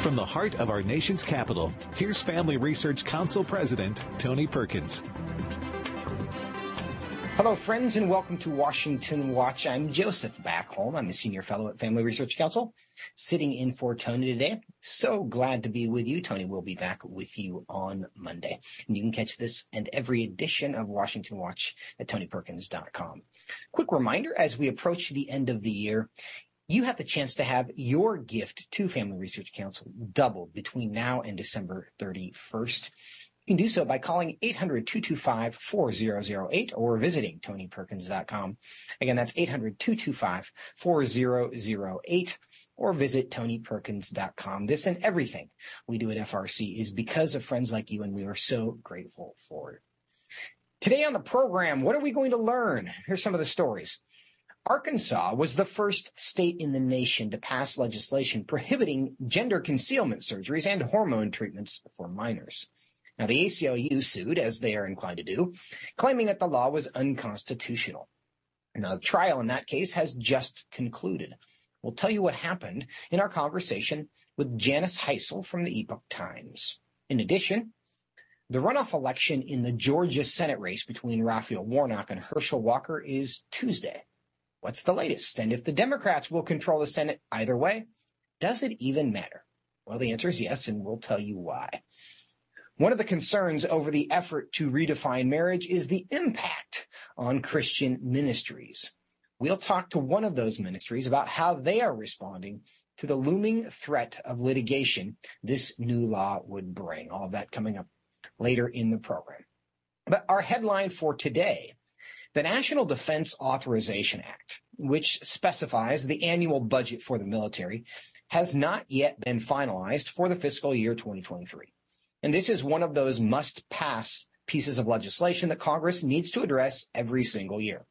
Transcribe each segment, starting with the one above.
From the heart of our nation's capital, here's Family Research Council President Tony Perkins. Hello, friends, and welcome to Washington Watch. I'm Joseph Backholm. I'm a senior fellow at Family Research Council, sitting in for Tony today. So glad to be with you. Tony will be back with you on Monday. And you can catch this and every edition of Washington Watch at tonyperkins.com. Quick reminder as we approach the end of the year, you have the chance to have your gift to Family Research Council doubled between now and December 31st. You can do so by calling 800-225-4008 or visiting tonyperkins.com. Again, that's 800-225-4008 or visit tonyperkins.com. This and everything we do at FRC is because of friends like you, and we are so grateful for it. Today on the program, what are we going to learn? Here's some of the stories. Arkansas was the first state in the nation to pass legislation prohibiting gender concealment surgeries and hormone treatments for minors. Now, the ACLU sued, as they are inclined to do, claiming that the law was unconstitutional. Now, the trial in that case has just concluded. We'll tell you what happened in our conversation with Janice Hisle from the Epoch Times. In addition, the runoff election in the Georgia Senate race between Raphael Warnock and Herschel Walker is Tuesday. What's the latest? And if the Democrats will control the Senate either way, does it even matter? Well, the answer is yes, and we'll tell you why. One of the concerns over the effort to redefine marriage is the impact on Christian ministries. We'll talk to one of those ministries about how they are responding to the looming threat of litigation this new law would bring. All of that coming up later in the program. But our headline for today, the National Defense Authorization Act, which specifies the annual budget for the military, has not yet been finalized for the fiscal year 2023. And this is one of those must pass pieces of legislation that Congress needs to address every single year.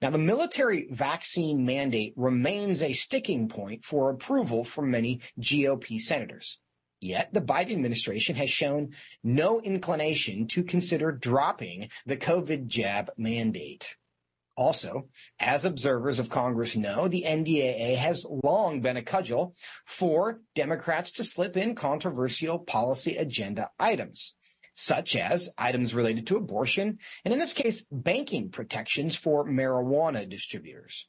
Now, the military vaccine mandate remains a sticking point for approval for many GOP senators. Yet the Biden administration has shown no inclination to consider dropping the COVID jab mandate. Also, as observers of Congress know, the NDAA has long been a cudgel for Democrats to slip in controversial policy agenda items, such as items related to abortion, and in this case, banking protections for marijuana distributors.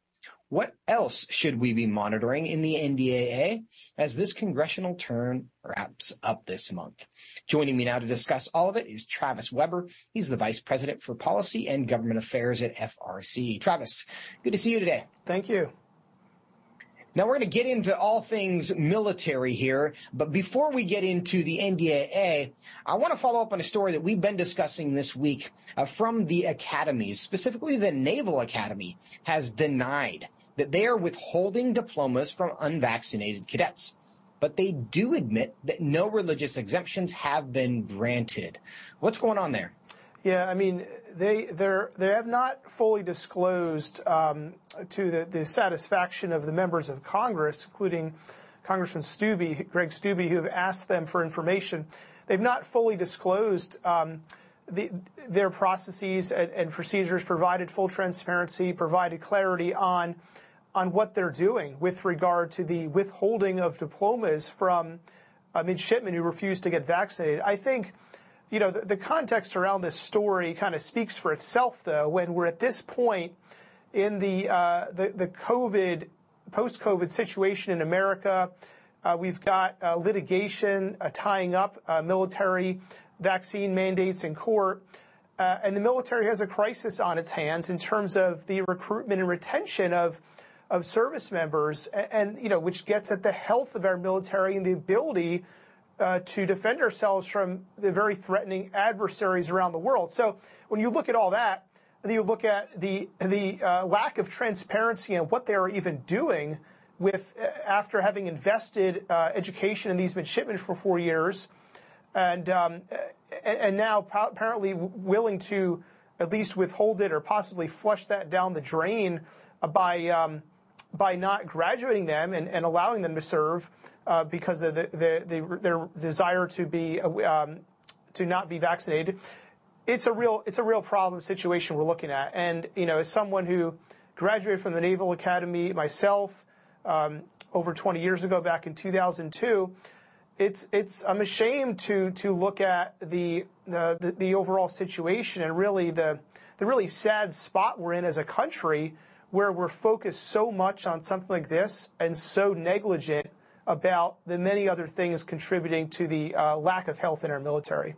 What else should we be monitoring in the NDAA as this congressional term wraps up this month? Joining me now to discuss all of it is Travis Weber. He's the Vice President for Policy and Government Affairs at FRC. Travis, good to see you today. Thank you. Now we're going to get into all things military here, but before we get into the NDAA, I want to follow up on a story that we've been discussing this week uh, from the academies, specifically the Naval Academy has denied that they are withholding diplomas from unvaccinated cadets. But they do admit that no religious exemptions have been granted. What's going on there? Yeah, I mean, they they have not fully disclosed um, to the, the satisfaction of the members of Congress, including Congressman Steube, Greg Steube, who have asked them for information. They've not fully disclosed um, the, their processes and, and, procedures, provided full transparency, provided clarity on on what they're doing with regard to the withholding of diplomas from uh, midshipmen who refuse to get vaccinated. I think, you know, the, the context around this story kind of speaks for itself, though, when we're at this point in the, uh, the, the COVID, post-COVID situation in America. Uh, we've got uh, litigation uh, tying up uh, military vaccine mandates in court. Uh, and the military has a crisis on its hands in terms of the recruitment and retention of of service members, and, you know, which gets at the health of our military and the ability uh, to defend ourselves from the very threatening adversaries around the world. So when you look at all that, and you look at the the uh, lack of transparency and what they are even doing with uh, after having invested uh, education in these midshipmen for four years, and um, and now apparently willing to at least withhold it or possibly flush that down the drain by um, by not graduating them and, and allowing them to serve uh, because of the, the, the, their desire to be um, to not be vaccinated. It's a real it's a real problem situation we're looking at. And you know, as someone who graduated from the Naval Academy myself um, over 20 years ago, back in 2002. It's it's I'm ashamed to to look at the the the, the overall situation and really the the really sad spot we're in as a country where we're focused so much on something like this and so negligent about the many other things contributing to the uh, lack of health in our military.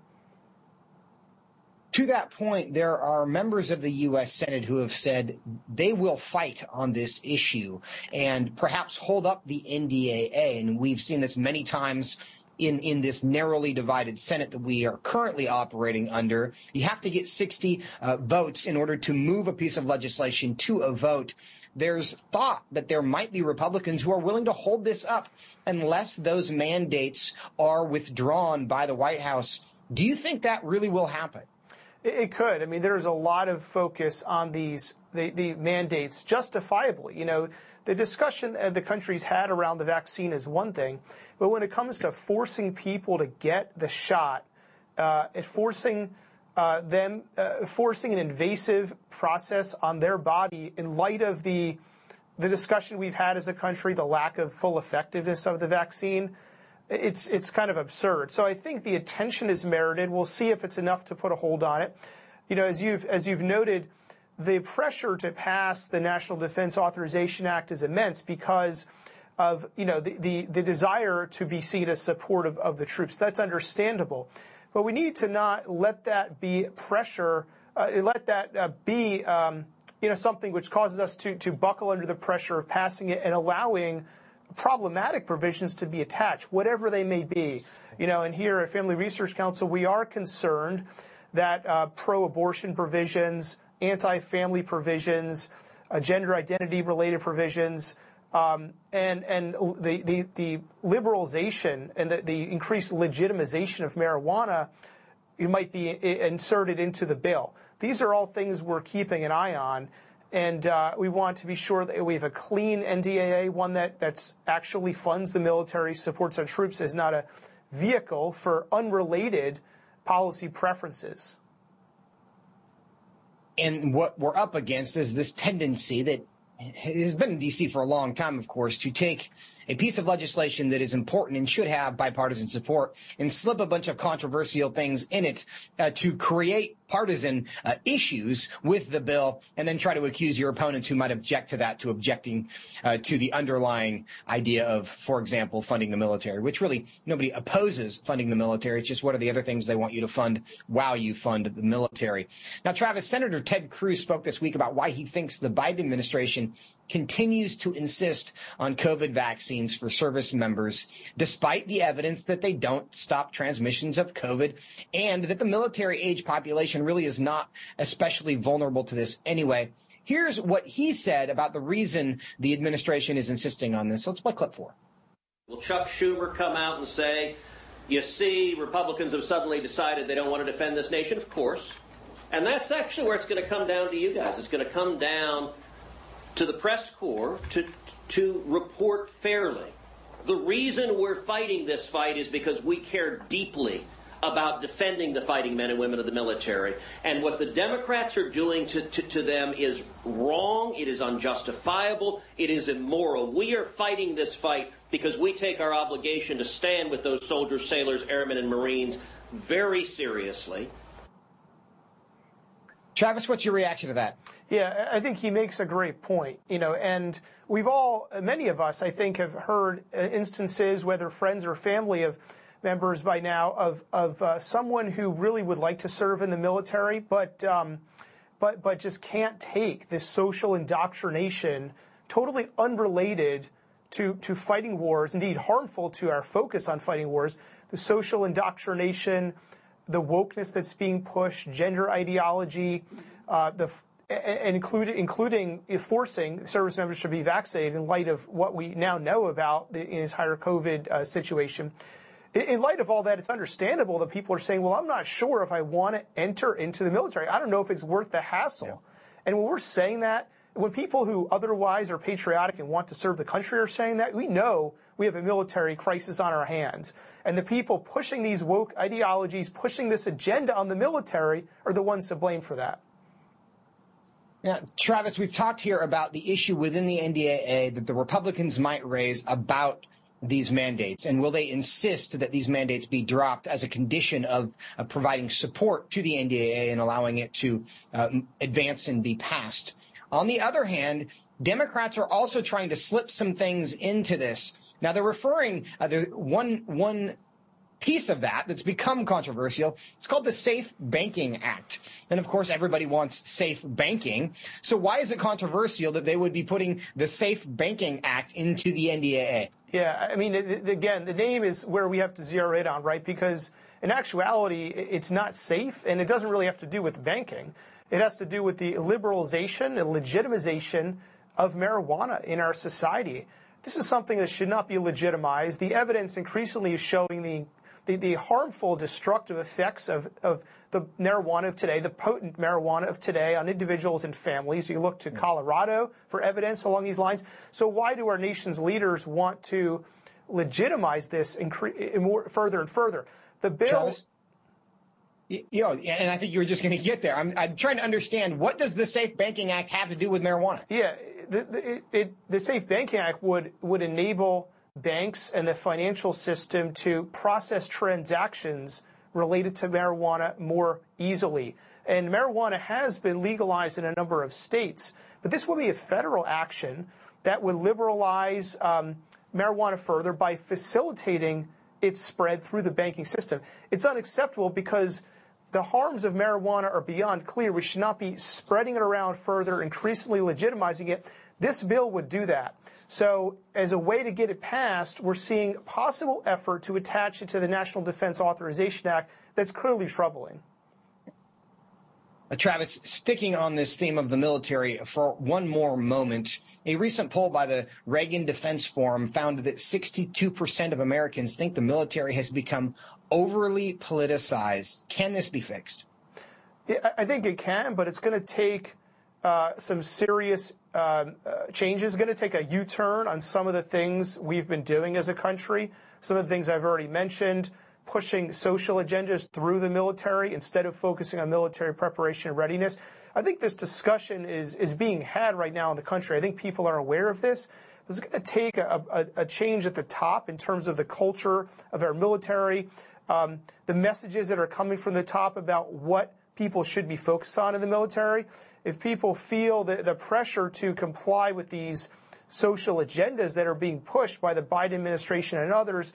To that point, there are members of the U.S. Senate who have said they will fight on this issue and perhaps hold up the NDAA. And we've seen this many times in, in this narrowly divided Senate that we are currently operating under. You have to get 60 uh, votes in order to move a piece of legislation to a vote. There's thought that there might be Republicans who are willing to hold this up unless those mandates are withdrawn by the White House. Do you think that really will happen? It could. I mean, there's a lot of focus on these the, the mandates, justifiably. You know, the discussion that the country's had around the vaccine is one thing, but when it comes to forcing people to get the shot, uh, forcing uh, them, uh, forcing an invasive process on their body in light of the the discussion we've had as a country, the lack of full effectiveness of the vaccine, it's it's kind of absurd. So I think the attention is merited. We'll see if it's enough to put a hold on it. You know, as you've as you've noted, the pressure to pass the National Defense Authorization Act is immense because of you know the the, the desire to be seen as supportive of the troops. That's understandable, but we need to not let that be pressure. Uh, let that uh, be um, you know something which causes us to to buckle under the pressure of passing it and allowing problematic provisions to be attached, whatever they may be. You know, and here at Family Research Council, we are concerned that uh, pro-abortion provisions, anti-family provisions, uh, gender identity-related provisions, um, and and the, liberalization and the, increased legitimization of marijuana might be inserted into the bill. These are all things we're keeping an eye on. And uh, we want to be sure that we have a clean NDAA, one that that's actually funds the military, supports our troops, is not a vehicle for unrelated policy preferences. And what we're up against is this tendency that has been in D.C. for a long time, of course, to take a piece of legislation that is important and should have bipartisan support and slip a bunch of controversial things in it uh, to create partisan uh, issues with the bill and then try to accuse your opponents who might object to that to objecting uh, to the underlying idea of, for example, funding the military, which really nobody opposes funding the military. It's just what are the other things they want you to fund while you fund the military. Now, Travis, Senator Ted Cruz spoke this week about why he thinks the Biden administration continues to insist on COVID vaccines for service members, despite the evidence that they don't stop transmissions of COVID and that the military age population really is not especially vulnerable to this anyway. Here's what he said about the reason the administration is insisting on this. Let's play clip four. Will Chuck Schumer come out and say, you see, Republicans have suddenly decided they don't want to defend this nation? Of course. And that's actually where it's going to come down to you guys. It's going to come down to the press corps to, to report fairly. The reason we're fighting this fight is because we care deeply about defending the fighting men and women of the military. And what the Democrats are doing to, to, to, them is wrong, it is unjustifiable, it is immoral. We are fighting this fight because we take our obligation to stand with those soldiers, sailors, airmen, and Marines very seriously. Travis, what's your reaction to that? Yeah, I think he makes a great point. You know, and we've all, many of us, I think, have heard uh, instances, whether friends or family of members by now, of of uh, someone who really would like to serve in the military, but um, but but just can't take this social indoctrination, totally unrelated to to fighting wars, indeed harmful to our focus on fighting wars. The social indoctrination the wokeness that's being pushed, gender ideology, uh, the including including forcing service members to be vaccinated in light of what we now know about the entire COVID uh, situation. In light of all that, it's understandable that people are saying, "Well, I'm not sure if I want to enter into the military. I don't know if it's worth the hassle." Yeah. And when we're saying that, when people who otherwise are patriotic and want to serve the country are saying that, we know we have a military crisis on our hands. And the people pushing these woke ideologies, pushing this agenda on the military, are the ones to blame for that. Now, Travis, we've talked here about the issue within the NDAA that the Republicans might raise about these mandates? And will they insist that these mandates be dropped as a condition of, of providing support to the NDAA and allowing it to uh, advance and be passed? On the other hand, Democrats are also trying to slip some things into this. Now they're referring uh, the one one piece of that that's become controversial. It's called the Safe Banking Act. And of course, everybody wants safe banking. So why is it controversial that they would be putting the Safe Banking Act into the NDAA? Yeah, I mean, again, the name is where we have to zero in on, right? Because in actuality, it's not safe, and it doesn't really have to do with banking. It has to do with the liberalization and legitimization of marijuana in our society. This is something that should not be legitimized. The evidence increasingly is showing the the, the harmful, destructive effects of, of the marijuana of today, the potent marijuana of today on individuals and families. You look to Colorado for evidence along these lines. So why do our nation's leaders want to legitimize this incre- more, further and further? The bill. Charles? You know, and I think you were just going to get there. I'm, I'm, trying to understand what does the Safe Banking Act have to do with marijuana? Yeah, the, the, it, it, the Safe Banking Act would would enable banks and the financial system to process transactions related to marijuana more easily. And marijuana has been legalized in a number of states, but this will be a federal action that would liberalize um, marijuana further by facilitating its spread through the banking system. It's unacceptable because the harms of marijuana are beyond clear. We should not be spreading it around further, increasingly legitimizing it. This bill would do that. So as a way to get it passed, we're seeing a possible effort to attach it to the National Defense Authorization Act that's clearly troubling. Uh, Travis, sticking on this theme of the military for one more moment, a recent poll by the Reagan Defense Forum found that 62% of Americans think the military has become overly politicized. Can this be fixed? Yeah, I think it can, but it's going to take uh, some serious um, uh, change is going to take a U-turn on some of the things we've been doing as a country. Some of the things I've already mentioned, pushing social agendas through the military instead of focusing on military preparation and readiness. I think this discussion is is being had right now in the country. I think people are aware of this. It's going to take a, a, a change at the top in terms of the culture of our military, Um, the messages that are coming from the top about what people should be focused on in the military if people feel the, pressure to comply with these social agendas that are being pushed by the Biden administration and others,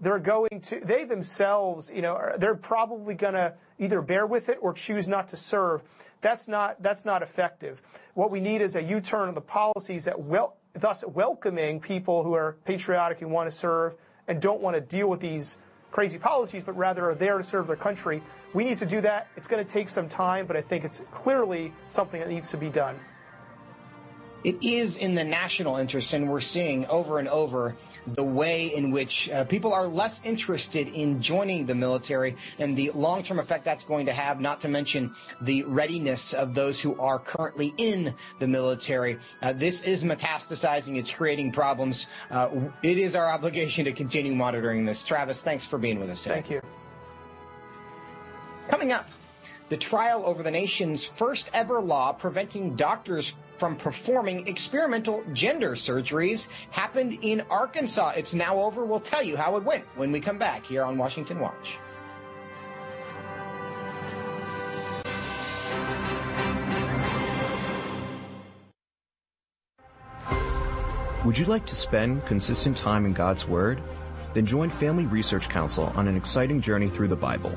they're going to, they themselves, you know, they're probably going to either bear with it or choose not to serve. That's not, effective. What we need is a U-turn on the policies that thus welcoming people who are patriotic and want to serve and don't want to deal with these crazy policies, but rather are there to serve their country. We need to do that. It's going to take some time, but I think it's clearly something that needs to be done it is in the national interest, and we're seeing over and over the way in which uh, people are less interested in joining the military and the long term effect that's going to have, not to mention the readiness of those who are currently in the military. Uh, this is metastasizing, it's creating problems. Uh, it is our obligation to continue monitoring this. Travis, thanks for being with us today. Thank you. Coming up, the trial over the nation's first ever law preventing doctors from performing experimental gender surgeries happened in Arkansas. It's now over. We'll tell you how it went when we come back here on Washington Watch. Would you like to spend consistent time in God's Word? Then join Family Research Council on an exciting journey through the Bible.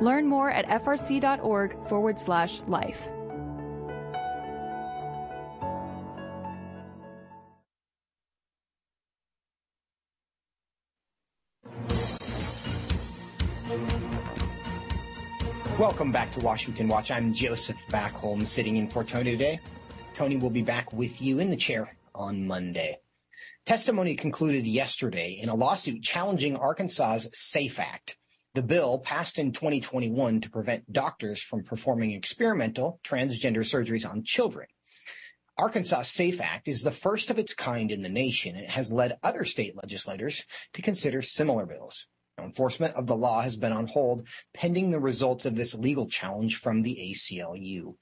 Learn more at frc.org forward slash life. Welcome back to Washington Watch. I'm Joseph Backholm sitting in for Tony today. Tony will be back with you in the chair on Monday. Testimony concluded yesterday in a lawsuit challenging Arkansas's SAFE Act. The bill passed in 2021 to prevent doctors from performing experimental transgender surgeries on children. Arkansas SAFE Act is the first of its kind in the nation and it has led other state legislators to consider similar bills. Enforcement of the law has been on hold pending the results of this legal challenge from the ACLU.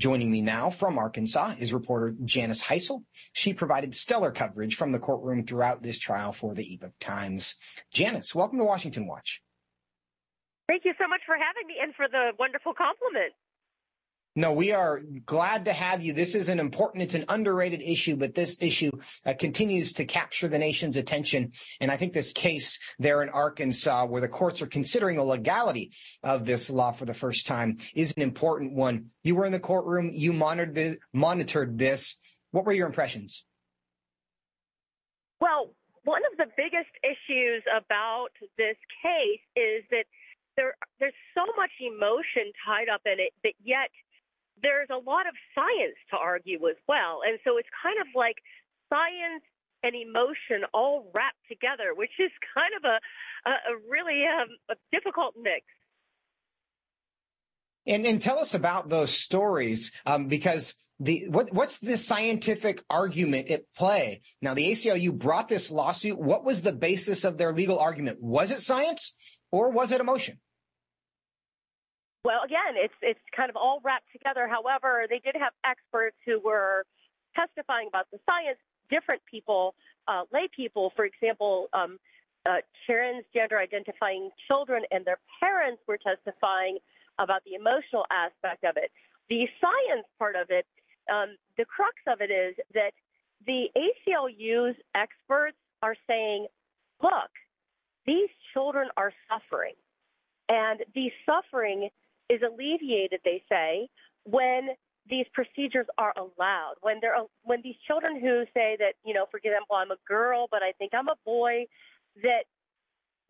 Joining me now from Arkansas is reporter Janice Hisle. She provided stellar coverage from the courtroom throughout this trial for the Epoch Times. Janice, welcome to Washington Watch. Thank you so much for having me and for the wonderful compliment. No, we are glad to have you. This is an important, it's an underrated issue, but this issue uh, continues to capture the nation's attention. And I think this case there in Arkansas, where the courts are considering the legality of this law for the first time, is an important one. You were in the courtroom, you monitored, the, monitored this. What were your impressions? Well, one of the biggest issues about this case is that there there's so much emotion tied up in it, but yet there's a lot of science to argue as well. And so it's kind of like science and emotion all wrapped together, which is kind of a a, a really um, a difficult mix. And and tell us about those stories um, because the what what's the scientific argument at play? Now the ACLU brought this lawsuit. What was the basis of their legal argument? Was it science or was it emotion? Well, again, it's it's kind of all wrapped together. However, they did have experts who were testifying about the science. Different people, uh, lay people, for example, um, uh, transgender identifying children and their parents were testifying about the emotional aspect of it. The science part of it, um, the crux of it is that the ACLU's experts are saying, look, these children are suffering. And the suffering is alleviated, they say, when these procedures are allowed. When there are when these children who say that, you know, for example, I'm a girl, but I think I'm a boy, that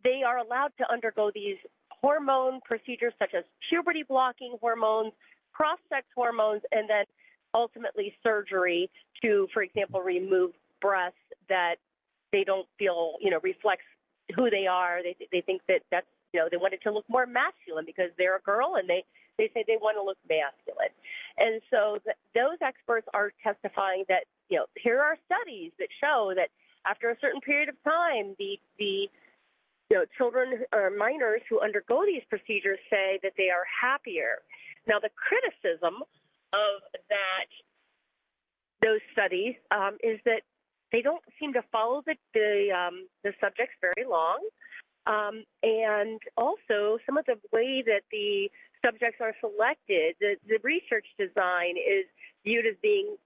they are allowed to undergo these hormone procedures such as puberty blocking hormones, cross sex hormones, and then ultimately surgery to, for example, remove breasts that they don't feel, you know, reflects who they are. They they think that that's you know, they wanted to look more masculine because they're a girl and they, they say they want to look masculine. And so th- those experts are testifying that, you know, here are studies that show that after a certain period of time, the, the, you know, children or minors who undergo these procedures say that they are happier. Now, the criticism of that those studies um, is that they don't seem to follow the the, um, the subjects very long, um, and also some of the way that the subjects are selected, the, the research design is viewed as being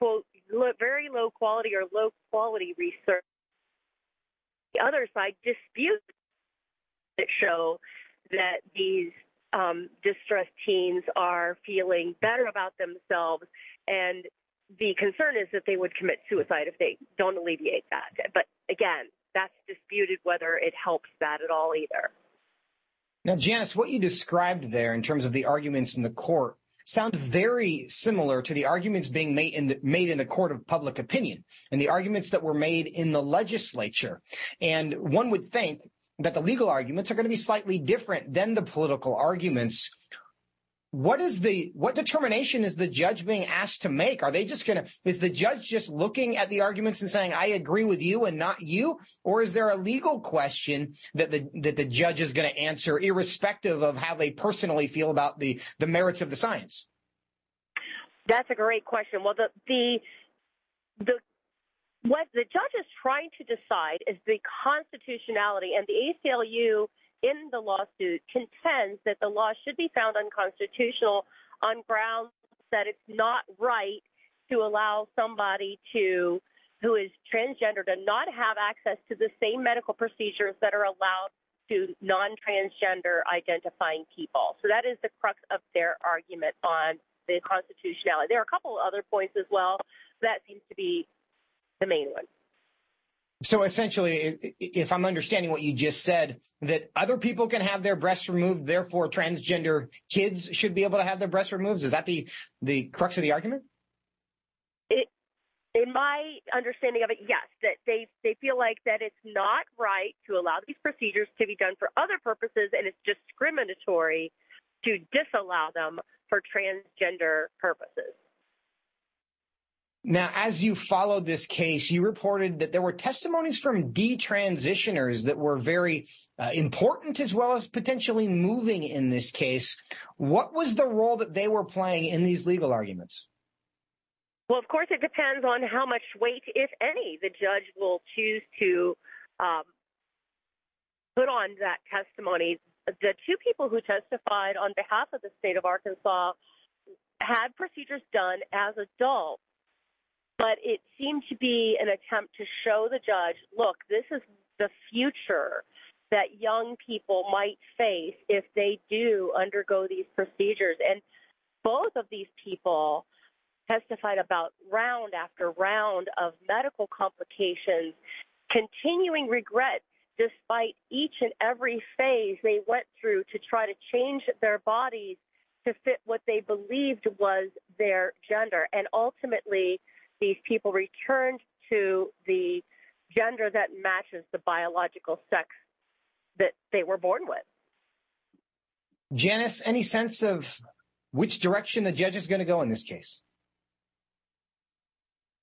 quote very low quality or low quality research the other side disputes that show that these um, distressed teens are feeling better about themselves, and the concern is that they would commit suicide if they don't alleviate that. But again, that's disputed whether it helps that at all either. Now, Janice, what you described there in terms of the arguments in the court sound very similar to the arguments being made in the, made in the court of public opinion and the arguments that were made in the legislature. And one would think that the legal arguments are going to be slightly different than the political arguments what is the what determination is the judge being asked to make? Are they just to is the judge just looking at the arguments and saying i agree with you and not you? Or is there a legal question that the that the judge is going to answer irrespective of how they personally feel about the the merits of the science? That's a great question. Well the the the what the judge is trying to decide is the constitutionality and the aclu in the lawsuit contends that the law should be found unconstitutional on grounds that it's not right to allow somebody to who is transgender to not have access to the same medical procedures that are allowed to non-transgender identifying people. So that is the crux of their argument on the constitutionality. There are a couple of other points as well. But that seems to be the main one. So essentially, if I'm understanding what you just said, that other people can have their breasts removed, therefore transgender kids should be able to have their breasts removed. Is that the the crux of the argument? In my understanding of it, yes, that they they feel like that it's not right to allow these procedures to be done for other purposes, and it's discriminatory to disallow them for transgender purposes. Now, as you followed this case, you reported that there were testimonies from detransitioners that were very uh, important as well as potentially moving in this case. What was the role that they were playing in these legal arguments? Well, of course, it depends on how much weight, if any, the judge will choose to um, put on that testimony. The two people who testified on behalf of the state of Arkansas had procedures done as adults but it seemed to be an attempt to show the judge, look, this is the future that young people might face if they do undergo these procedures. And both of these people testified about round after round of medical complications, continuing regret despite each and every phase they went through to try to change their bodies to fit what they believed was their gender. And ultimately, these people returned to the gender that matches the biological sex that they were born with. Janice, any sense of which direction the judge is going to go in this case?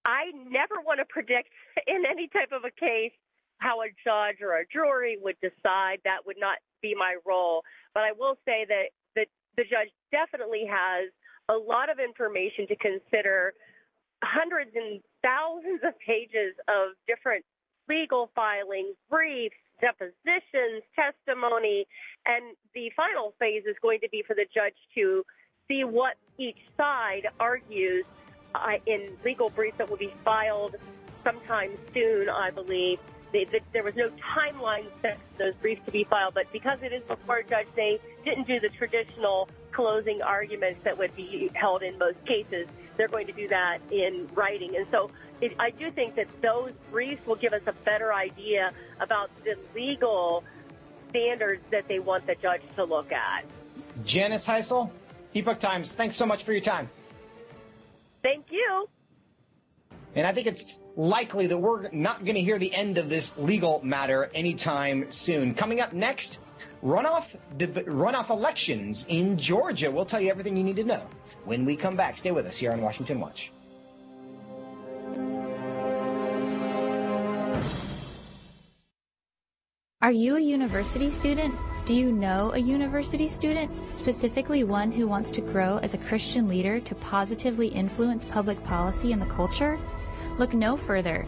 I never want to predict in any type of a case how a judge or a jury would decide. That would not be my role. But I will say that the, the judge definitely has a lot of information to consider hundreds and thousands of pages of different legal filings, briefs, depositions, testimony, and the final phase is going to be for the judge to see what each side argues uh, in legal briefs that will be filed sometime soon, I believe. They, they, there was no timeline set for those briefs to be filed, but because it is before a judge, they didn't do the traditional closing arguments that would be held in most cases they're going to do that in writing. And so it, I do think that those briefs will give us a better idea about the legal standards that they want the judge to look at. Janice Hisle, Epoch Times, thanks so much for your time. Thank you. And I think it's likely that we're not going to hear the end of this legal matter anytime soon. Coming up next, runoff runoff elections in Georgia. We'll tell you everything you need to know when we come back. Stay with us here on Washington Watch. Are you a university student? Do you know a university student, specifically one who wants to grow as a Christian leader to positively influence public policy and the culture? Look no further.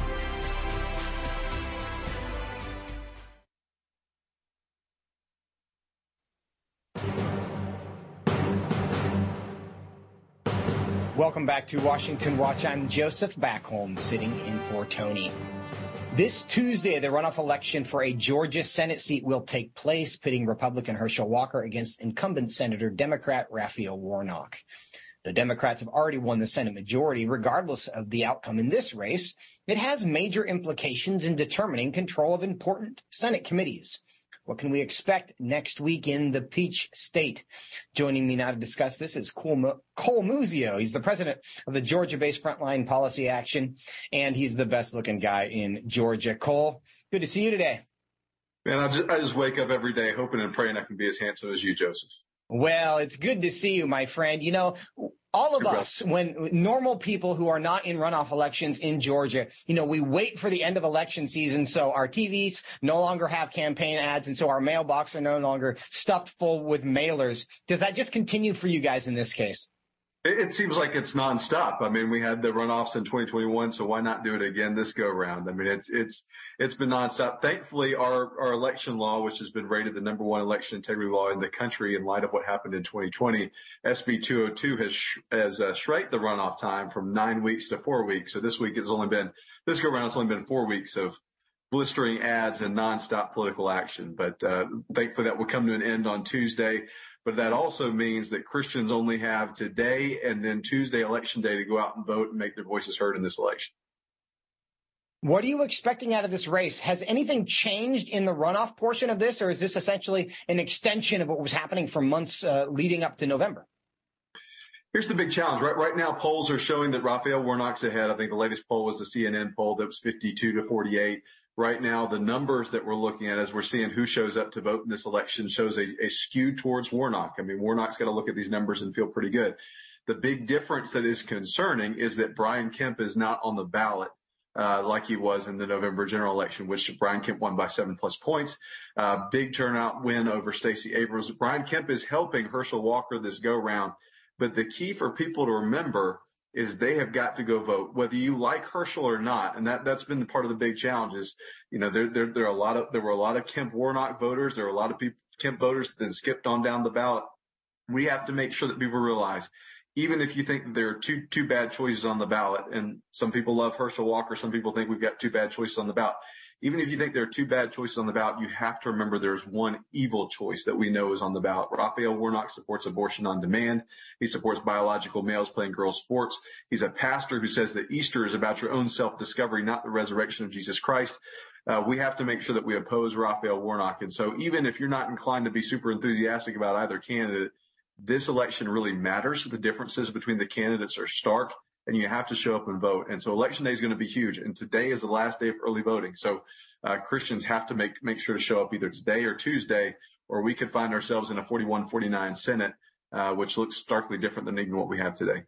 Welcome back to Washington Watch. I'm Joseph Backholm, sitting in for Tony. This Tuesday, the runoff election for a Georgia Senate seat will take place, pitting Republican Herschel Walker against incumbent Senator Democrat Raphael Warnock. The Democrats have already won the Senate majority. Regardless of the outcome in this race, it has major implications in determining control of important Senate committees. What can we expect next week in the Peach State? Joining me now to discuss this is Cole Muzio. He's the president of the Georgia-based Frontline Policy Action, and he's the best-looking guy in Georgia. Cole, good to see you today. Man, I just, I just wake up every day hoping and praying I can be as handsome as you, Joseph. Well, it's good to see you, my friend. You know, all of us, when normal people who are not in runoff elections in Georgia, you know, we wait for the end of election season. So our TVs no longer have campaign ads. And so our mailbox are no longer stuffed full with mailers. Does that just continue for you guys in this case? It, it, seems like it's nonstop. I mean, we had the runoffs in 2021, so why not do it again this go round? I mean, it's it's it's been nonstop. Thankfully, our our election law, which has been rated the number one election integrity law in the country in light of what happened in 2020, SB 202 has sh- has uh, shrank the runoff time from nine weeks to four weeks. So this week it's only been this go round. It's only been four weeks of blistering ads and nonstop political action. But uh, thankfully, that will come to an end on Tuesday. But that also means that Christians only have today and then Tuesday election day to go out and vote and make their voices heard in this election. What are you expecting out of this race? Has anything changed in the runoff portion of this, or is this essentially an extension of what was happening for months uh, leading up to November? Here's the big challenge. Right, right now, polls are showing that Raphael Warnock's ahead. I think the latest poll was the CNN poll that was 52 to 48 right now, the numbers that we're looking at as we're seeing who shows up to vote in this election shows a, a skew towards Warnock. I mean, Warnock's got to look at these numbers and feel pretty good. The big difference that is concerning is that Brian Kemp is not on the ballot. Uh, like he was in the November general election, which Brian Kemp won by seven plus points. Uh, big turnout win over Stacey Abrams. Brian Kemp is helping Herschel Walker this go round. But the key for people to remember is they have got to go vote, whether you like Herschel or not. And that, that's been part of the big challenge is, you know, there, there, there are a lot of, there were a lot of Kemp Warnock voters. There were a lot of people, Kemp voters that then skipped on down the ballot. We have to make sure that people realize, even if you think there are two, two bad choices on the ballot, and some people love Herschel Walker, some people think we've got two bad choices on the ballot even if you think there are two bad choices on the ballot, you have to remember there's one evil choice that we know is on the ballot. Raphael Warnock supports abortion on demand. He supports biological males playing girls sports. He's a pastor who says that Easter is about your own self-discovery, not the resurrection of Jesus Christ. uh, we have to make sure that we oppose Raphael Warnock. And so even if you're not inclined to be super enthusiastic about either candidate, this election really matters. The differences between the candidates are stark and you have to show up and vote. And so election day is going to be huge. And today is the last day of early voting. So uh, Christians have to make, make sure to show up either today or Tuesday, or we could find ourselves in a 41-49 Senate, uh, which looks starkly different than even what we have today.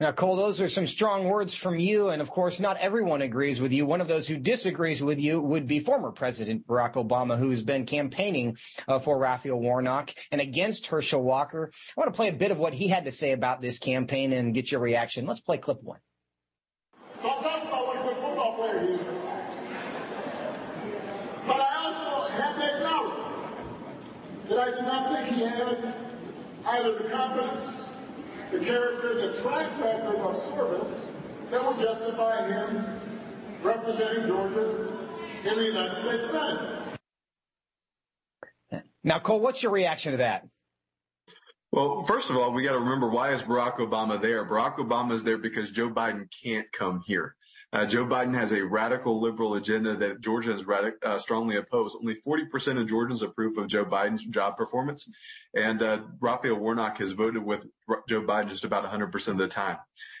Now, Cole, those are some strong words from you. And of course, not everyone agrees with you. One of those who disagrees with you would be former President Barack Obama, who's been campaigning uh, for Raphael Warnock and against Herschel Walker. I want to play a bit of what he had to say about this campaign and get your reaction. Let's play clip one. So about what a good football player. But I also have to acknowledge that I do not think he had either the competence the character, the track record of service that would justify him representing Georgia in the United States Senate. Now, Cole, what's your reaction to that? Well, first of all, we got to remember why is Barack Obama there? Barack Obama is there because Joe Biden can't come here. Uh, Joe Biden has a radical liberal agenda that Georgia has radic- uh, strongly opposed. Only 40% of Georgians approve of Joe Biden's job performance. And uh, Raphael Warnock has voted with Joe Biden just about 100% of the time.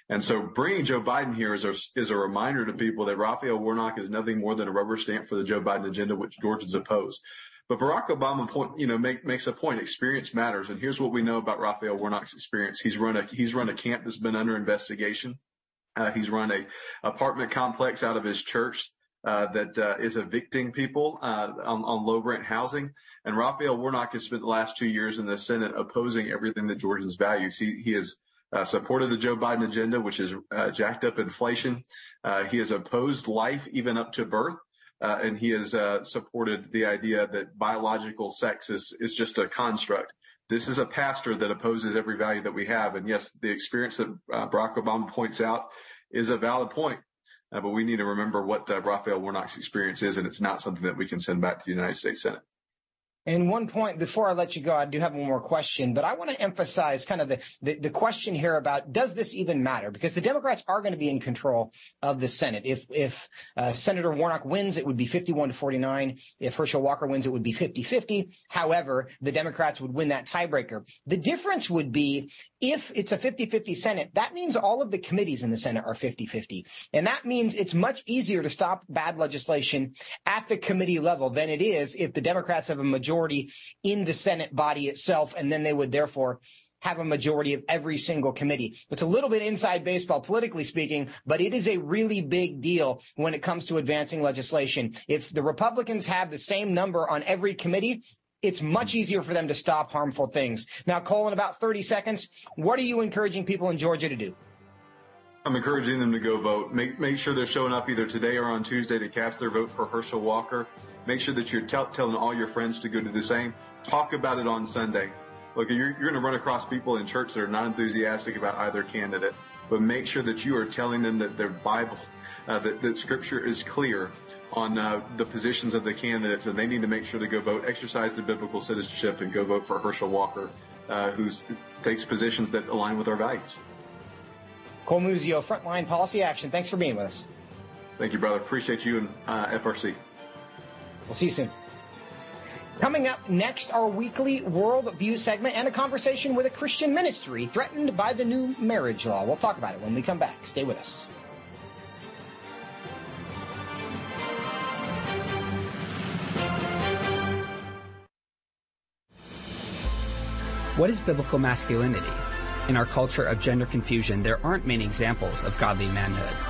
And so bringing Joe Biden here is a, is a reminder to people that Raphael Warnock is nothing more than a rubber stamp for the Joe Biden agenda, which Georgians oppose. But Barack Obama point, you know, make, makes a point. Experience matters. And here's what we know about Raphael Warnock's experience. He's run a, he's run a camp that's been under investigation. Uh, he's run a apartment complex out of his church uh, that uh, is evicting people uh, on, on, low rent housing. And Raphael Warnock has spent the last two years in the Senate opposing everything that Georgians value. He, he has uh, supported the Joe Biden agenda, which is uh, jacked up inflation. he has opposed life even up to birth. and he has supported the idea that biological sex is, is just a construct this is a pastor that opposes every value that we have. And yes, the experience that uh, Barack Obama points out is a valid point. Uh, but we need to remember what uh, Raphael Warnock's experience is, and it's not something that we can send back to the United States Senate. And one point before I let you go, I do have one more question, but I want to emphasize kind of the, the, the, question here about does this even matter? Because the Democrats are going to be in control of the Senate. If if uh, Senator Warnock wins, it would be 51 to 49. If Herschel Walker wins, it would be 50-50. However, the Democrats would win that tiebreaker. The difference would be if it's a 50-50 Senate, that means all of the committees in the Senate are 50-50. And that means it's much easier to stop bad legislation at the committee level than it is if the Democrats have a majority majority in the Senate body itself, and then they would therefore have a majority of every single committee. It's a little bit inside baseball, politically speaking, but it is a really big deal when it comes to advancing legislation. If the Republicans have the same number on every committee, it's much easier for them to stop harmful things. Now, Cole, in about 30 seconds, what are you encouraging people in Georgia to do? I'm encouraging them to go vote. Make make sure they're showing up either today or on Tuesday to cast their vote for Herschel Walker. Make sure that you're t- telling all your friends to go do the same. Talk about it on Sunday. Look, you're, you're going to run across people in church that are not enthusiastic about either candidate, but make sure that you are telling them that their Bible, uh, that, that Scripture is clear on uh, the positions of the candidates, and they need to make sure to go vote, exercise their biblical citizenship, and go vote for Herschel Walker, uh, who takes positions that align with our values. Cole Muzio, Frontline Policy Action. Thanks for being with us. Thank you, brother. Appreciate you and uh, FRC. We'll see you soon. Coming up next, our weekly World View segment and a conversation with a Christian ministry threatened by the new marriage law. We'll talk about it when we come back. Stay with us. What is biblical masculinity? In our culture of gender confusion, there aren't many examples of godly manhood.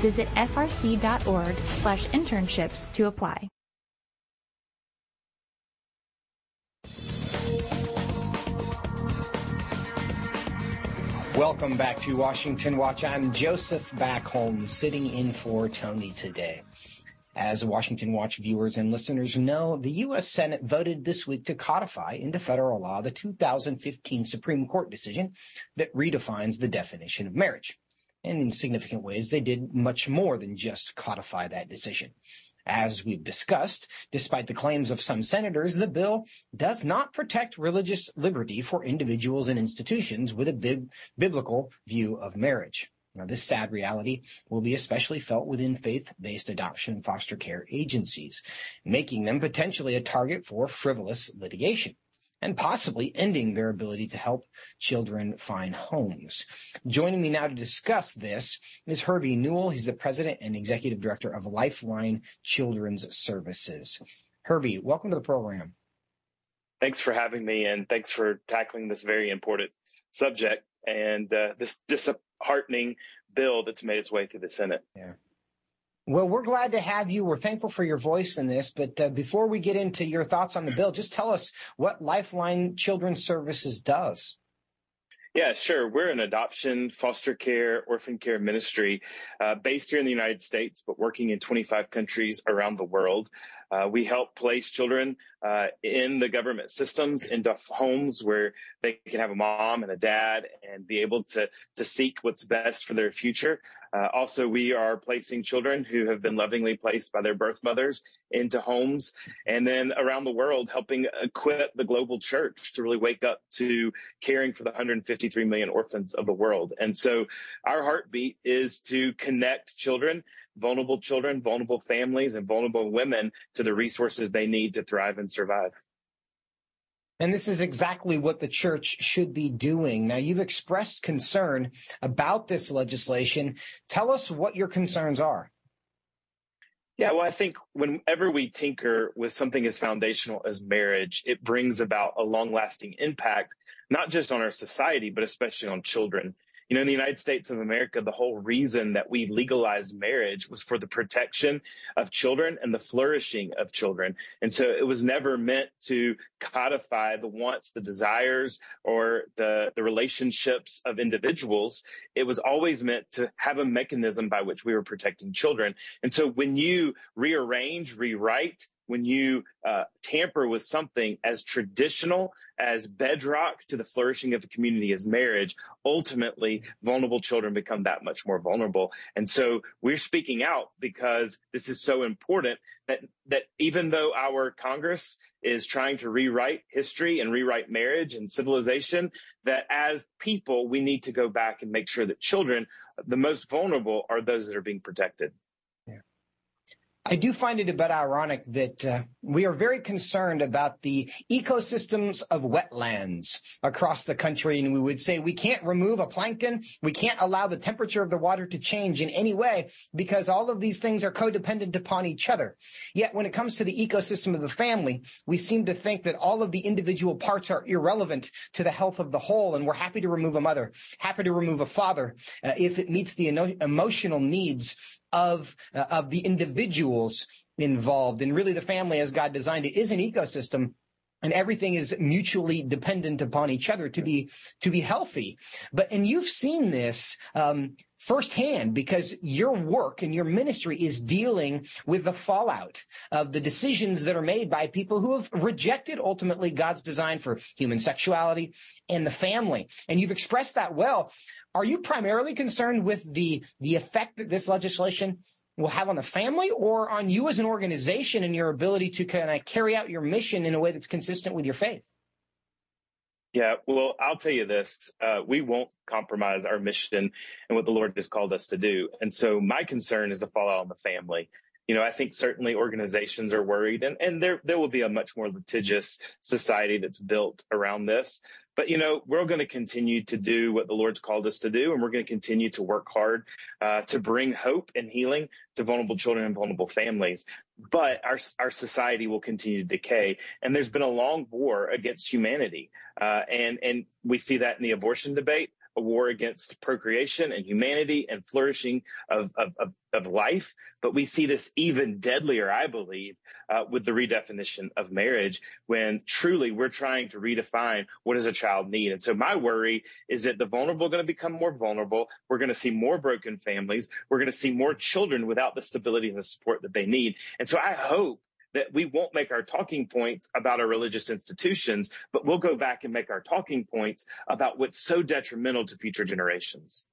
Visit frc.org slash internships to apply. Welcome back to Washington Watch. I'm Joseph Backholm, sitting in for Tony today. As Washington Watch viewers and listeners know, the U.S. Senate voted this week to codify into federal law the 2015 Supreme Court decision that redefines the definition of marriage. And in significant ways, they did much more than just codify that decision. As we've discussed, despite the claims of some senators, the bill does not protect religious liberty for individuals and institutions with a bib- biblical view of marriage. Now, this sad reality will be especially felt within faith-based adoption and foster care agencies, making them potentially a target for frivolous litigation and possibly ending their ability to help children find homes. Joining me now to discuss this is Herbie Newell. He's the president and executive director of Lifeline Children's Services. Herbie, welcome to the program. Thanks for having me and thanks for tackling this very important subject and uh, this disheartening bill that's made its way through the Senate. Yeah. Well, we're glad to have you. We're thankful for your voice in this. But uh, before we get into your thoughts on the bill, just tell us what Lifeline Children's Services does. Yeah, sure. We're an adoption, foster care, orphan care ministry uh, based here in the United States, but working in 25 countries around the world. Uh, we help place children uh, in the government systems into homes where they can have a mom and a dad and be able to to seek what's best for their future. Uh, also, we are placing children who have been lovingly placed by their birth mothers into homes, and then around the world, helping equip the global church to really wake up to caring for the 153 million orphans of the world. And so, our heartbeat is to connect children vulnerable children, vulnerable families, and vulnerable women to the resources they need to thrive and survive. And this is exactly what the church should be doing. Now, you've expressed concern about this legislation. Tell us what your concerns are. Yeah, well, I think whenever we tinker with something as foundational as marriage, it brings about a long lasting impact, not just on our society, but especially on children. You know, in the United States of America, the whole reason that we legalized marriage was for the protection of children and the flourishing of children. And so it was never meant to codify the wants, the desires, or the, the relationships of individuals. It was always meant to have a mechanism by which we were protecting children. And so when you rearrange, rewrite, when you uh, tamper with something as traditional as bedrock to the flourishing of a community as marriage, ultimately vulnerable children become that much more vulnerable. And so we're speaking out because this is so important that, that even though our Congress is trying to rewrite history and rewrite marriage and civilization, that as people, we need to go back and make sure that children, the most vulnerable, are those that are being protected. I do find it a bit ironic that uh, we are very concerned about the ecosystems of wetlands across the country. And we would say we can't remove a plankton. We can't allow the temperature of the water to change in any way because all of these things are codependent upon each other. Yet when it comes to the ecosystem of the family, we seem to think that all of the individual parts are irrelevant to the health of the whole. And we're happy to remove a mother, happy to remove a father uh, if it meets the emotional needs of uh, of the individuals involved. And really the family as God designed it is an ecosystem and everything is mutually dependent upon each other to be to be healthy. But and you've seen this um, firsthand because your work and your ministry is dealing with the fallout of the decisions that are made by people who have rejected ultimately God's design for human sexuality and the family. And you've expressed that well. Are you primarily concerned with the, the effect that this legislation will have on the family or on you as an organization and your ability to kind of carry out your mission in a way that's consistent with your faith? Yeah, well, I'll tell you this. Uh, we won't compromise our mission and what the Lord has called us to do. And so my concern is the fallout on the family. You know, I think certainly organizations are worried and, and there, there will be a much more litigious society that's built around this. But, you know, we're going to continue to do what the Lord's called us to do, and we're going to continue to work hard uh, to bring hope and healing to vulnerable children and vulnerable families. But our, our society will continue to decay. And there's been a long war against humanity. Uh, and, and we see that in the abortion debate a war against procreation and humanity and flourishing of, of, of, of life. But we see this even deadlier, I believe, uh, with the redefinition of marriage when truly we're trying to redefine what does a child need. And so my worry is that the vulnerable are going to become more vulnerable. We're going to see more broken families. We're going to see more children without the stability and the support that they need. And so I hope that we won't make our talking points about our religious institutions, but we'll go back and make our talking points about what's so detrimental to future generations.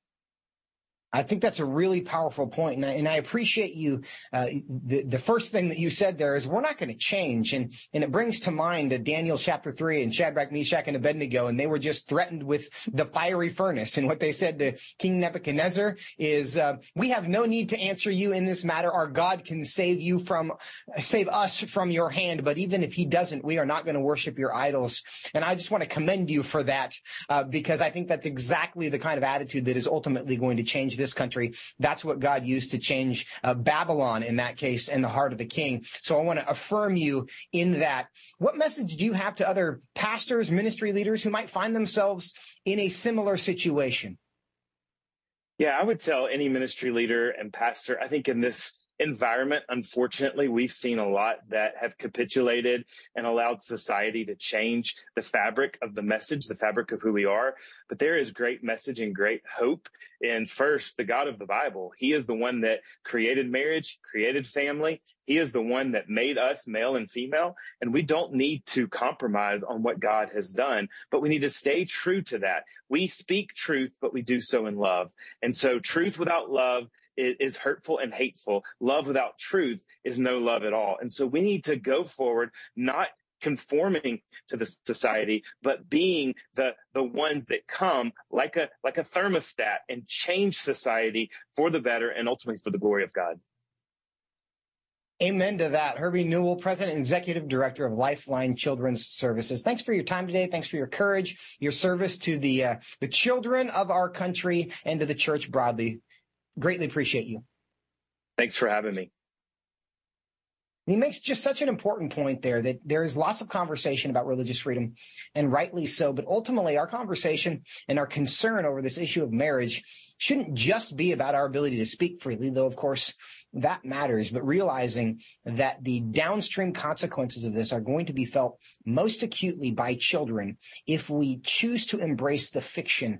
I think that's a really powerful point, and I, and I appreciate you. Uh, the, the first thing that you said there is we're not going to change, and and it brings to mind Daniel chapter three and Shadrach, Meshach, and Abednego, and they were just threatened with the fiery furnace, and what they said to King Nebuchadnezzar is, uh, "We have no need to answer you in this matter. Our God can save you from, save us from your hand, but even if He doesn't, we are not going to worship your idols." And I just want to commend you for that uh, because I think that's exactly the kind of attitude that is ultimately going to change this this country. That's what God used to change uh, Babylon in that case and the heart of the king. So I want to affirm you in that. What message do you have to other pastors, ministry leaders who might find themselves in a similar situation? Yeah, I would tell any ministry leader and pastor, I think in this environment, unfortunately, we've seen a lot that have capitulated and allowed society to change the fabric of the message, the fabric of who we are. But there is great message and great hope in first the God of the Bible. He is the one that created marriage, created family. He is the one that made us male and female. And we don't need to compromise on what God has done, but we need to stay true to that. We speak truth, but we do so in love. And so truth without love is hurtful and hateful. Love without truth is no love at all. And so we need to go forward, not conforming to the society, but being the, the ones that come like a, like a thermostat and change society for the better and ultimately for the glory of God. Amen to that. Herbie Newell, President and Executive Director of Lifeline Children's Services. Thanks for your time today. Thanks for your courage, your service to the uh, the children of our country and to the church broadly. Greatly appreciate you. Thanks for having me. He makes just such an important point there that there is lots of conversation about religious freedom, and rightly so. But ultimately, our conversation and our concern over this issue of marriage shouldn't just be about our ability to speak freely, though, of course, that matters, but realizing that the downstream consequences of this are going to be felt most acutely by children if we choose to embrace the fiction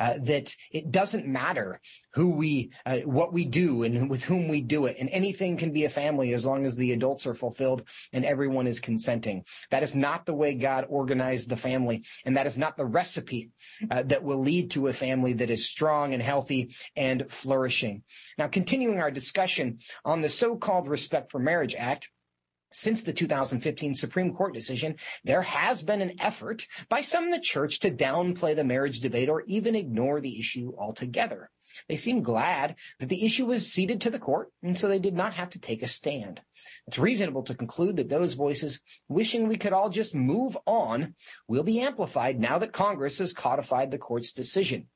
uh, that it doesn't matter who we, uh, what we do and with whom we do it. And anything can be a family as long as the adults are fulfilled and everyone is consenting. That is not the way God organized the family. And that is not the recipe uh, that will lead to a family that is strong and healthy and flourishing. Now, continuing our discussion on the so-called Respect for Marriage Act, Since the 2015 Supreme Court decision, there has been an effort by some in the church to downplay the marriage debate or even ignore the issue altogether. They seem glad that the issue was ceded to the court, and so they did not have to take a stand. It's reasonable to conclude that those voices wishing we could all just move on will be amplified now that Congress has codified the court's decision.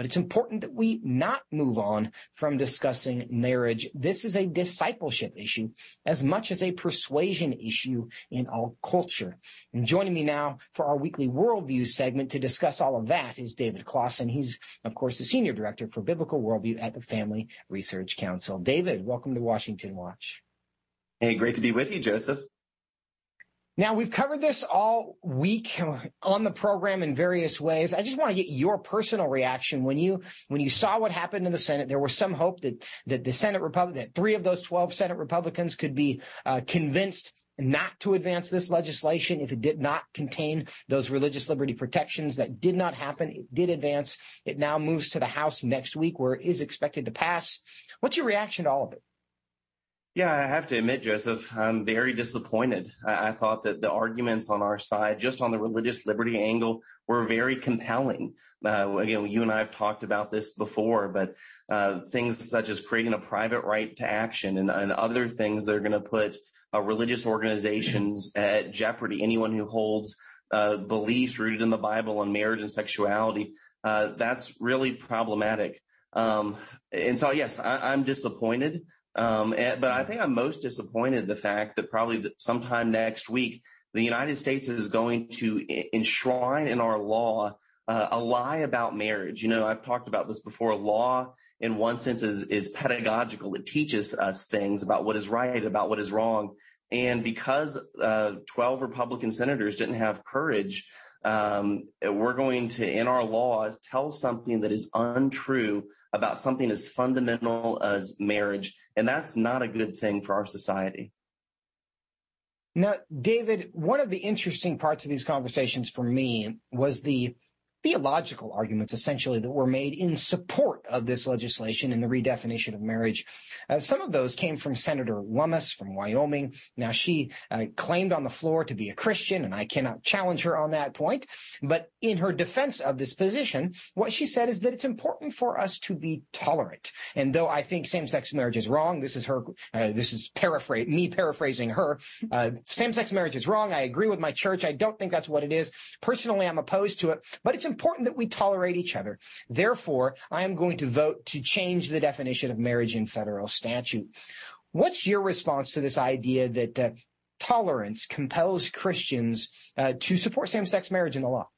But it's important that we not move on from discussing marriage. This is a discipleship issue as much as a persuasion issue in our culture. And joining me now for our weekly worldview segment to discuss all of that is David Closson. He's, of course, the senior director for biblical worldview at the Family Research Council. David, welcome to Washington Watch. Hey, great to be with you, Joseph. Now, we've covered this all week on the program in various ways. I just want to get your personal reaction when you when you saw what happened in the Senate. There was some hope that that the Senate Republic that three of those 12 Senate Republicans could be uh, convinced not to advance this legislation if it did not contain those religious liberty protections. That did not happen. It did advance. It now moves to the House next week where it is expected to pass. What's your reaction to all of it? Yeah, I have to admit, Joseph, I'm very disappointed. I, thought that the arguments on our side, just on the religious liberty angle, were very compelling. Uh, again, you and I have talked about this before, but uh, things such as creating a private right to action and, and other things that are going to put uh, religious organizations at jeopardy. Anyone who holds uh, beliefs rooted in the Bible on marriage and sexuality, uh, that's really problematic. Um, and so, yes, I, I'm disappointed. Um, and, but I think I'm most disappointed the fact that probably sometime next week, the United States is going to enshrine in our law uh, a lie about marriage. You know, I've talked about this before. Law, in one sense, is is pedagogical. It teaches us things about what is right, about what is wrong. And because uh, 12 Republican senators didn't have courage, um, we're going to, in our laws, tell something that is untrue about something as fundamental as marriage. And that's not a good thing for our society. Now, David, one of the interesting parts of these conversations for me was the theological arguments essentially that were made in support of this legislation and the redefinition of marriage. Uh, some of those came from Senator Lummis from Wyoming. Now she uh, claimed on the floor to be a Christian and I cannot challenge her on that point. But in her defense of this position, what she said is that it's important for us to be tolerant. And though I think same-sex marriage is wrong, this is her, uh, this is paraphrase, me paraphrasing her. Uh, same-sex marriage is wrong. I agree with my church. I don't think that's what it is. Personally, I'm opposed to it, but it's important that we tolerate each other. Therefore, I am going to vote to change the definition of marriage in federal statute. What's your response to this idea that uh, tolerance compels Christians uh, to support same-sex marriage in the law?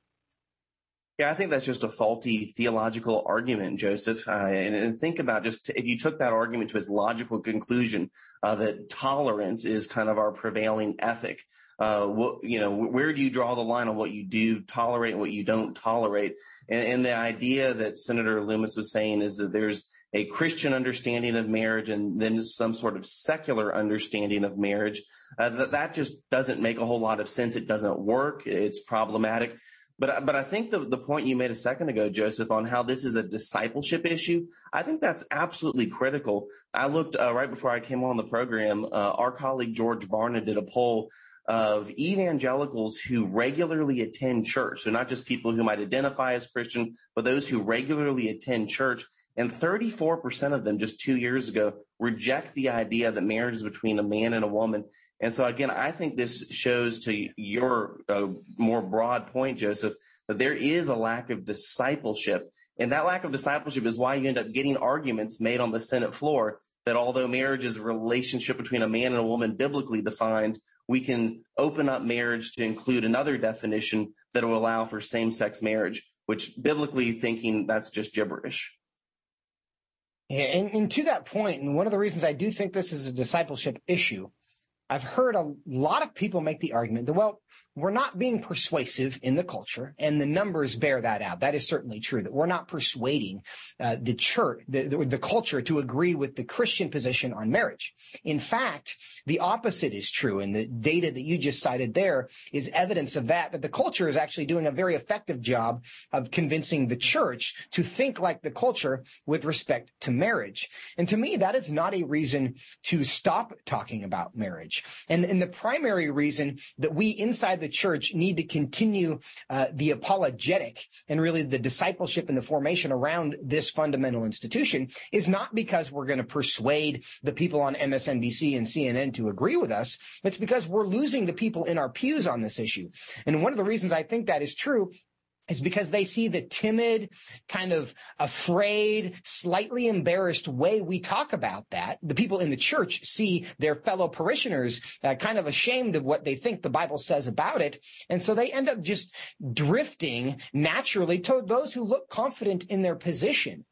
Yeah, I think that's just a faulty theological argument, Joseph. Uh, and, and, think about just if you took that argument to its logical conclusion uh, that tolerance is kind of our prevailing ethic, uh, what, you know, where do you draw the line on what you do tolerate and what you don't tolerate? And, and the idea that Senator Lummis was saying is that there's a Christian understanding of marriage and then some sort of secular understanding of marriage. Uh, that, that just doesn't make a whole lot of sense. It doesn't work. It's problematic. But, but I think the, the point you made a second ago, Joseph, on how this is a discipleship issue, I think that's absolutely critical. I looked uh, right before I came on the program, uh, our colleague George Barna did a poll of evangelicals who regularly attend church. So not just people who might identify as Christian, but those who regularly attend church. And 34% of them just two years ago reject the idea that marriage is between a man and a woman. And so again, I think this shows to your uh, more broad point, Joseph, that there is a lack of discipleship. And that lack of discipleship is why you end up getting arguments made on the Senate floor that although marriage is a relationship between a man and a woman biblically defined, we can open up marriage to include another definition that will allow for same-sex marriage, which biblically thinking that's just gibberish. Yeah, and, and to that point, and one of the reasons I do think this is a discipleship issue, I've heard a lot of people make the argument that, well, we're not being persuasive in the culture, and the numbers bear that out. That is certainly true. That we're not persuading uh, the church, the, the, the culture, to agree with the Christian position on marriage. In fact, the opposite is true, and the data that you just cited there is evidence of that. That the culture is actually doing a very effective job of convincing the church to think like the culture with respect to marriage. And to me, that is not a reason to stop talking about marriage. And, and the primary reason that we inside the church need to continue uh, the apologetic and really the discipleship and the formation around this fundamental institution is not because we're going to persuade the people on MSNBC and CNN to agree with us. It's because we're losing the people in our pews on this issue. And one of the reasons I think that is true is because they see the timid, kind of afraid, slightly embarrassed way we talk about that. The people in the church see their fellow parishioners uh, kind of ashamed of what they think the Bible says about it. And so they end up just drifting naturally toward those who look confident in their position.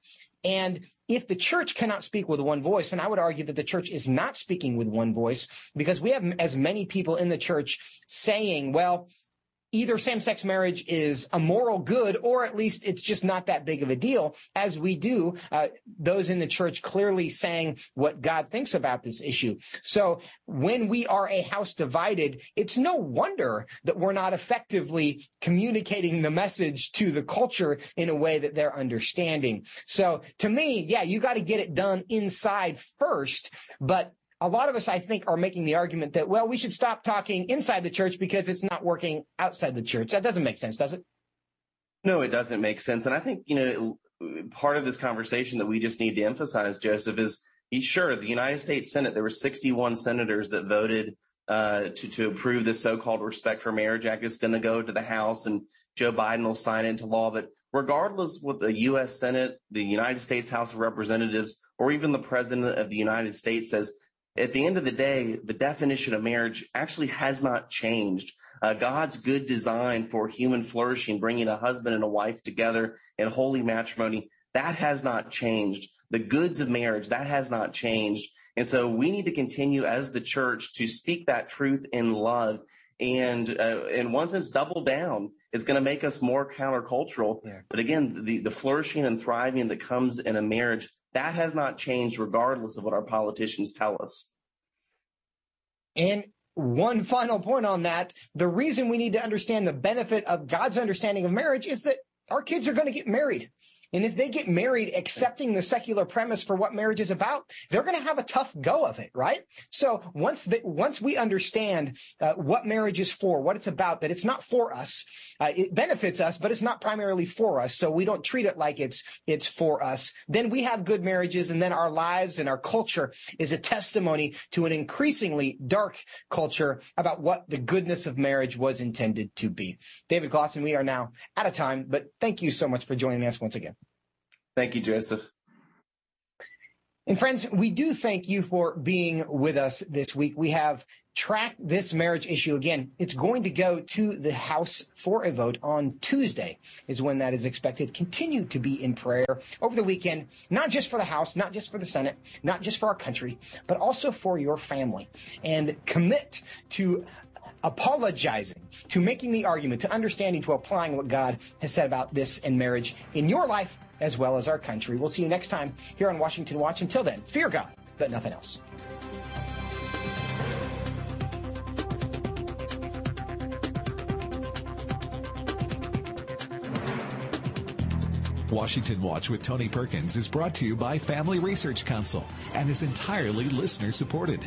And if the church cannot speak with one voice, and I would argue that the church is not speaking with one voice because we have as many people in the church saying, well, either same-sex marriage is a moral good or at least it's just not that big of a deal as we do uh, those in the church clearly saying what god thinks about this issue. So when we are a house divided it's no wonder that we're not effectively communicating the message to the culture in a way that they're understanding. So to me yeah you got to get it done inside first but a lot of us, I think, are making the argument that, well, we should stop talking inside the church because it's not working outside the church. That doesn't make sense, does it? No, it doesn't make sense. And I think, you know, part of this conversation that we just need to emphasize, Joseph, is sure, the United States Senate, there were 61 senators that voted uh, to, to approve the so-called Respect for Marriage Act. It's going to go to the House and Joe Biden will sign into law. But regardless what the U.S. Senate, the United States House of Representatives, or even the President of the United States says, at the end of the day, the definition of marriage actually has not changed. Uh, God's good design for human flourishing, bringing a husband and a wife together in holy matrimony, that has not changed. The goods of marriage, that has not changed. And so we need to continue as the church to speak that truth in love. And, uh, and once it's doubled down, it's going to make us more countercultural. Yeah. But again, the, the flourishing and thriving that comes in a marriage, that has not changed regardless of what our politicians tell us. And one final point on that. The reason we need to understand the benefit of God's understanding of marriage is that our kids are going to get married. And if they get married accepting the secular premise for what marriage is about, they're going to have a tough go of it, right? So once that, once we understand uh, what marriage is for, what it's about, that it's not for us, uh, it benefits us, but it's not primarily for us. So we don't treat it like it's, it's for us. Then we have good marriages and then our lives and our culture is a testimony to an increasingly dark culture about what the goodness of marriage was intended to be. David Closson, we are now out of time, but thank you so much for joining us once again. Thank you, Joseph. And friends, we do thank you for being with us this week. We have tracked this marriage issue again. It's going to go to the House for a vote on Tuesday is when that is expected. Continue to be in prayer over the weekend, not just for the House, not just for the Senate, not just for our country, but also for your family and commit to apologizing, to making the argument, to understanding, to applying what God has said about this and marriage in your life as well as our country. We'll see you next time here on Washington Watch. Until then, fear God, but nothing else. Washington Watch with Tony Perkins is brought to you by Family Research Council and is entirely listener supported.